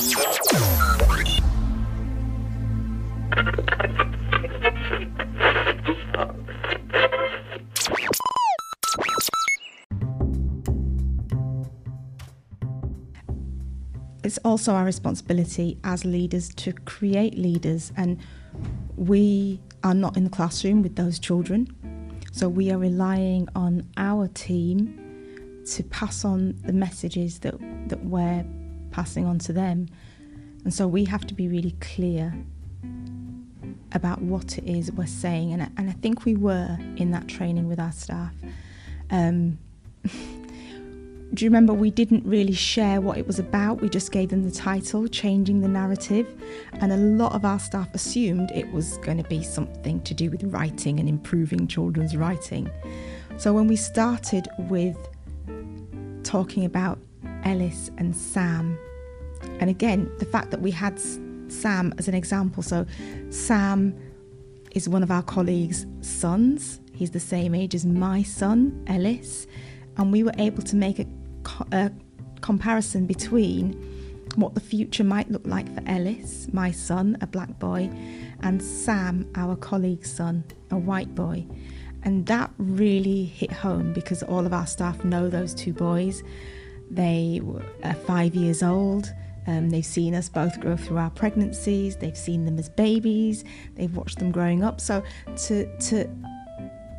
It's also our responsibility as leaders to create leaders, and we are not in the classroom with those children. So we are relying on our team to pass on the messages that, that we're passing on to them. And so we have to be really clear about what it is we're saying. And I, and I think we were in that training with our staff. Um, do you remember we didn't really share what it was about? We just gave them the title, Changing the Narrative. And a lot of our staff assumed it was going to be something to do with writing and improving children's writing. So when we started with talking about Ellis and Sam, and again, the fact that we had Sam as an example. So Sam is one of our colleagues' sons. He's the same age as my son, Ellis. And we were able to make a a comparison between what the future might look like for Ellis, my son, a black boy, and Sam, our colleague's son, a white boy. And that really hit home because all of our staff know those two boys. They are five years old. Um, they've seen us both grow through our pregnancies. They've seen them as babies. They've watched them growing up. So to to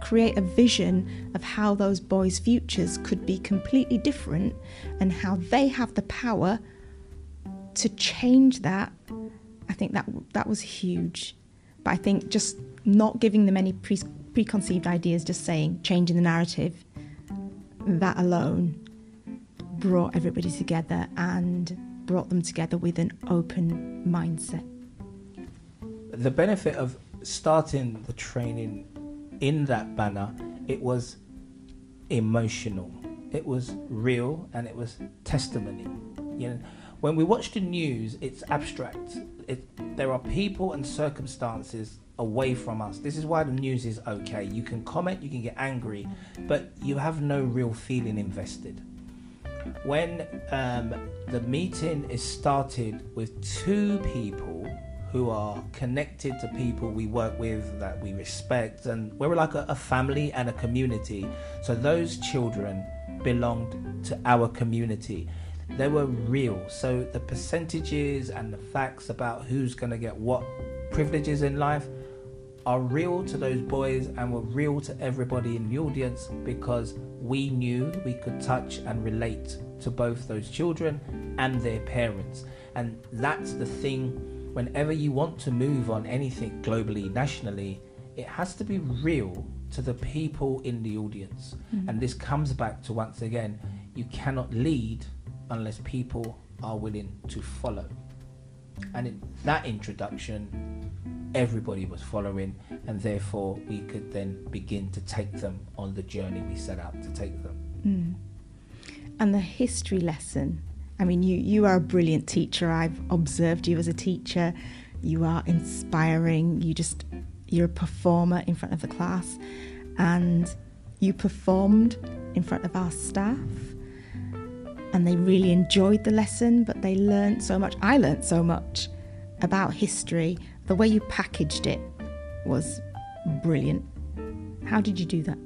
create a vision of how those boys' futures could be completely different and how they have the power to change that, I think that that was huge. But I think just not giving them any pre- preconceived ideas, just saying changing the narrative, that alone brought everybody together and brought them together with an open mindset. The benefit of starting the training in that banner, it was emotional. It was real and it was testimony. You know, when we watch the news, it's abstract. It, there are people and circumstances away from us. This is why the news is okay. You can comment, you can get angry, but you have no real feeling invested. When um, the meeting is started with two people who are connected to people we work with that we respect, and we're like a, a family and a community. So those children belonged to our community. They were real. So the percentages and the facts about who's going to get what privileges in life are real to those boys and were real to everybody in the audience because we knew we could touch and relate to both those children and their parents. And that's the thing whenever you want to move on anything globally, nationally, it has to be real to the people in the audience. Mm-hmm. And this comes back to once again, you cannot lead unless people are willing to follow. And in that introduction, everybody was following, and therefore we could then begin to take them on the journey we set out to take them. Mm. And the history lesson I mean, you, you are a brilliant teacher. I've observed you as a teacher. You are inspiring. You just, you're a performer in front of the class. And you performed in front of our staff. And they really enjoyed the lesson, but they learned so much. I learned so much about history. The way you packaged it was brilliant. How did you do that?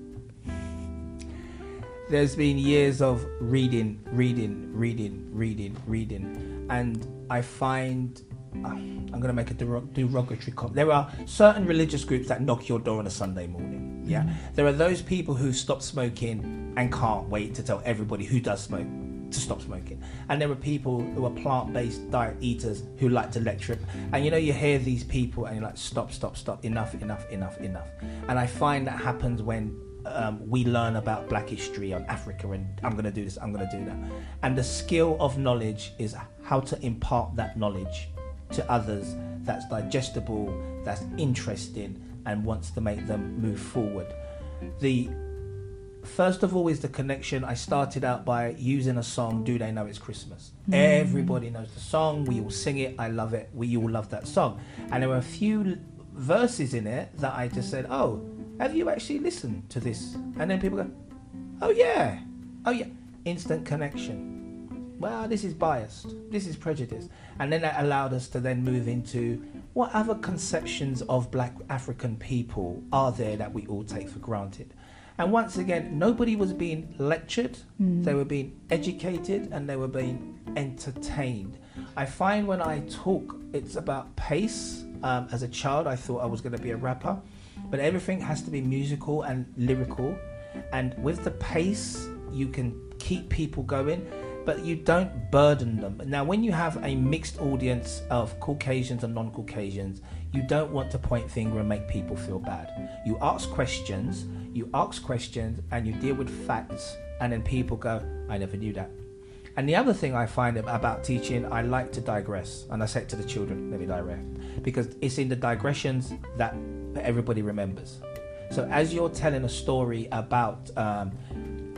there's been years of reading, reading, reading, reading, reading, and I find uh, I'm going to make a derogatory comment. There are certain religious groups that knock your door on a Sunday morning. Yeah, mm-hmm. there are those people who stop smoking and can't wait to tell everybody who does smoke to stop smoking. And there are people who are plant-based diet eaters who like to lecture. And you know, you hear these people and you're like, stop, stop, stop, enough, enough, enough, enough. And I find that happens when um, we learn about black history on Africa and I'm going to do this, I'm going to do that. And the skill of knowledge is how to impart that knowledge to others that's digestible, that's interesting, and wants to make them move forward. The first of all is the connection. I started out by using a song, Do They Know It's Christmas? Mm. Everybody knows the song, we all sing it, I love it, we all love that song. And there were a few verses in it that I just said, Oh, have you actually listened to this? And then people go, oh yeah, oh yeah, instant connection. well, this is biased, this is prejudice. And then that allowed us to then move into what other conceptions of black African people are there that we all take for granted. And once again, nobody was being lectured, Mm. they were being educated, and they were being entertained. I find when I talk, it's about pace. Um, as a child, I thought I was going to be a rapper, but everything has to be musical and lyrical. And with the pace, you can keep people going, but you don't burden them. Now, when you have a mixed audience of Caucasians and non Caucasians, you don't want to point finger and make people feel bad. You ask questions, you ask questions, and you deal with facts, and then people go, I never knew that. And the other thing I find about teaching, I like to digress. And I say it to the children, let me digress. Because it's in the digressions that everybody remembers. So as you're telling a story about um,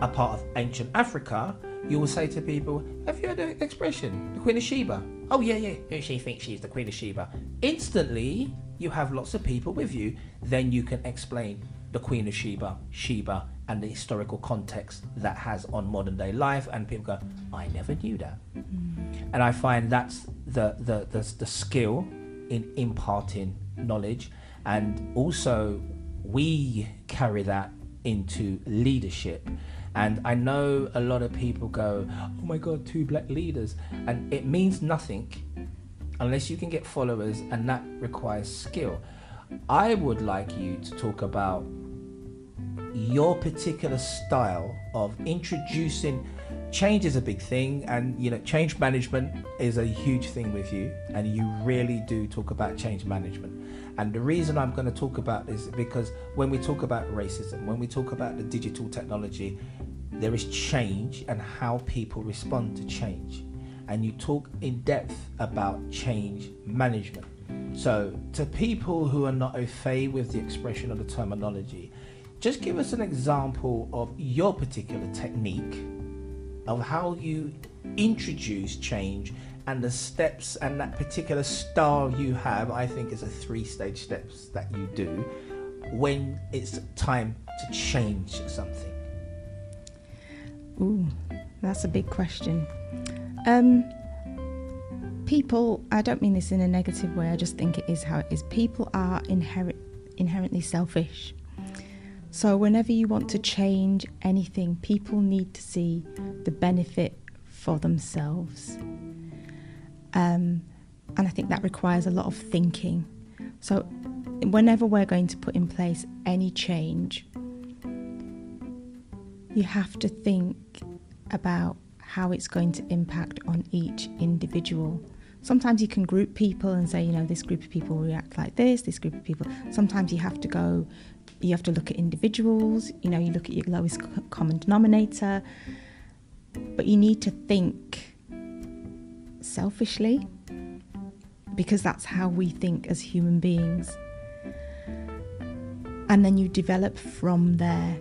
a part of ancient Africa, you will say to people, Have you heard the expression, the Queen of Sheba? Oh, yeah, yeah. Who she thinks she's the Queen of Sheba. Instantly, you have lots of people with you. Then you can explain the Queen of Sheba, Sheba, and the historical context that has on modern day life. And people go, I never knew that. Mm. And I find that's the, the, the, the skill in imparting knowledge. And also, we carry that into leadership. And I know a lot of people go, oh my God, two black leaders. And it means nothing unless you can get followers, and that requires skill. I would like you to talk about your particular style of introducing change is a big thing and you know change management is a huge thing with you and you really do talk about change management. And the reason i'm going to talk about this is because when we talk about racism when we talk about the digital technology there is change and how people respond to change. And you talk in depth about change management. So to people who are not au fait with the expression of the terminology just give us an example of your particular technique of how you introduce change and the steps and that particular style you have i think is a three stage steps that you do when it's time to change something Ooh, that's a big question. Um, people, I don't mean this in a negative way, I just think it is how it is. People are inherit, inherently selfish. So, whenever you want to change anything, people need to see the benefit for themselves. Um, and I think that requires a lot of thinking. So, whenever we're going to put in place any change, you have to think about how it's going to impact on each individual. Sometimes you can group people and say, you know, this group of people react like this, this group of people. Sometimes you have to go, you have to look at individuals, you know, you look at your lowest common denominator, but you need to think selfishly because that's how we think as human beings. And then you develop from there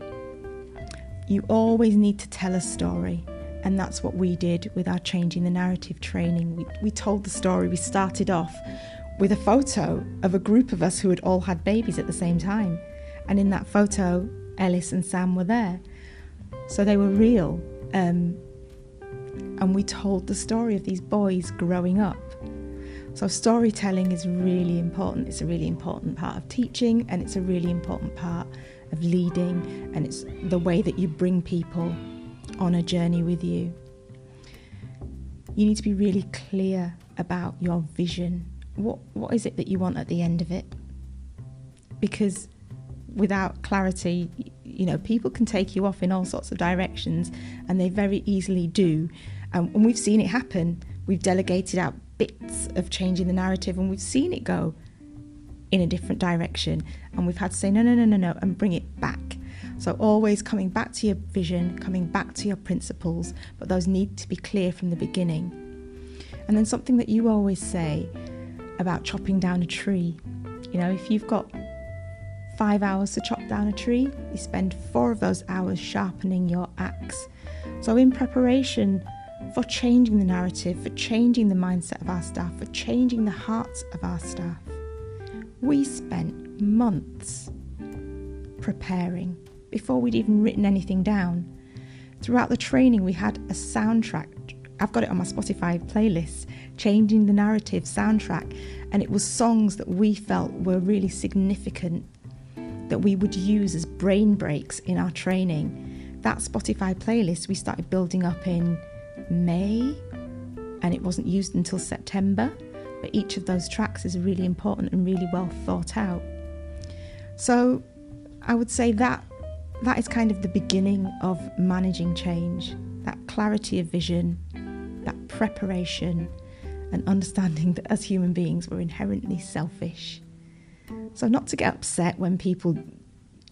you always need to tell a story. And that's what we did with our Changing the Narrative training. We, we told the story. We started off with a photo of a group of us who had all had babies at the same time. And in that photo, Ellis and Sam were there. So they were real. Um, and we told the story of these boys growing up. So, storytelling is really important. It's a really important part of teaching, and it's a really important part of leading, and it's the way that you bring people on a journey with you. You need to be really clear about your vision. What what is it that you want at the end of it? Because without clarity, you know, people can take you off in all sorts of directions, and they very easily do. Um, and we've seen it happen. We've delegated out bits of changing the narrative, and we've seen it go in a different direction. And we've had to say, no, no, no, no, no, and bring it back. So, always coming back to your vision, coming back to your principles, but those need to be clear from the beginning. And then something that you always say about chopping down a tree. You know, if you've got five hours to chop down a tree, you spend four of those hours sharpening your axe. So, in preparation for changing the narrative, for changing the mindset of our staff, for changing the hearts of our staff, we spent months preparing before we'd even written anything down. Throughout the training, we had a soundtrack I've got it on my Spotify playlist, Changing the Narrative soundtrack. And it was songs that we felt were really significant that we would use as brain breaks in our training. That Spotify playlist we started building up in May and it wasn't used until September. But each of those tracks is really important and really well thought out. So I would say that that is kind of the beginning of managing change that clarity of vision, that preparation, and understanding that as human beings we're inherently selfish. So not to get upset when people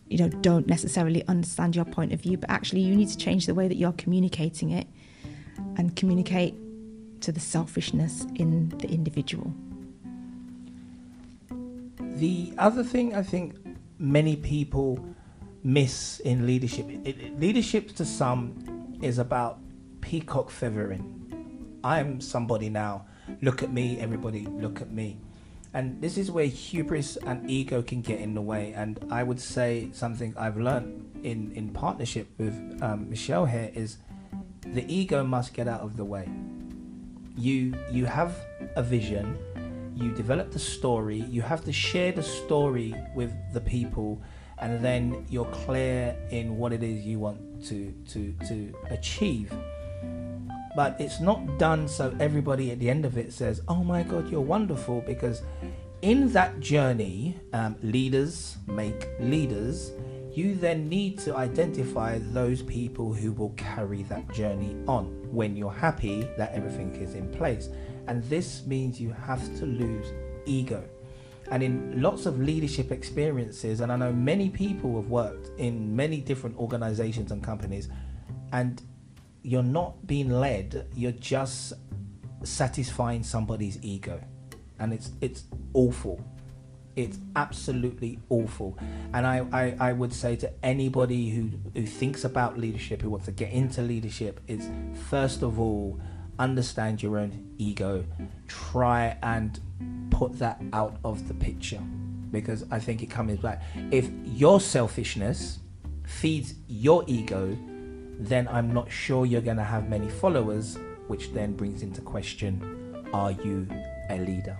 you know don't necessarily understand your point of view, but actually you need to change the way that you're communicating it and communicate to the selfishness in the individual. The other thing I think many people miss in leadership, it, leadership to some is about peacock feathering. I'm somebody now. Look at me, everybody, look at me. And this is where hubris and ego can get in the way. And I would say something I've learned in, in partnership with um, Michelle here is the ego must get out of the way. You you have a vision, you develop the story, you have to share the story with the people, and then you're clear in what it is you want to to to achieve but it's not done so everybody at the end of it says, "Oh my God, you're wonderful," because in that journey, um, leaders make leaders. You then need to identify those people who will carry that journey on when you're happy that everything is in place. And this means you have to lose ego. And in lots of leadership experiences, and I know many people have worked in many different organizations and companies, and you're not being led, you're just satisfying somebody's ego. And it's it's awful. It's absolutely awful. And I, I, I would say to anybody who, who thinks about leadership, who wants to get into leadership, is first of all, understand your own ego. Try and put that out of the picture. Because I think it comes back. If your selfishness feeds your ego, then I'm not sure you're going to have many followers, which then brings into question are you a leader?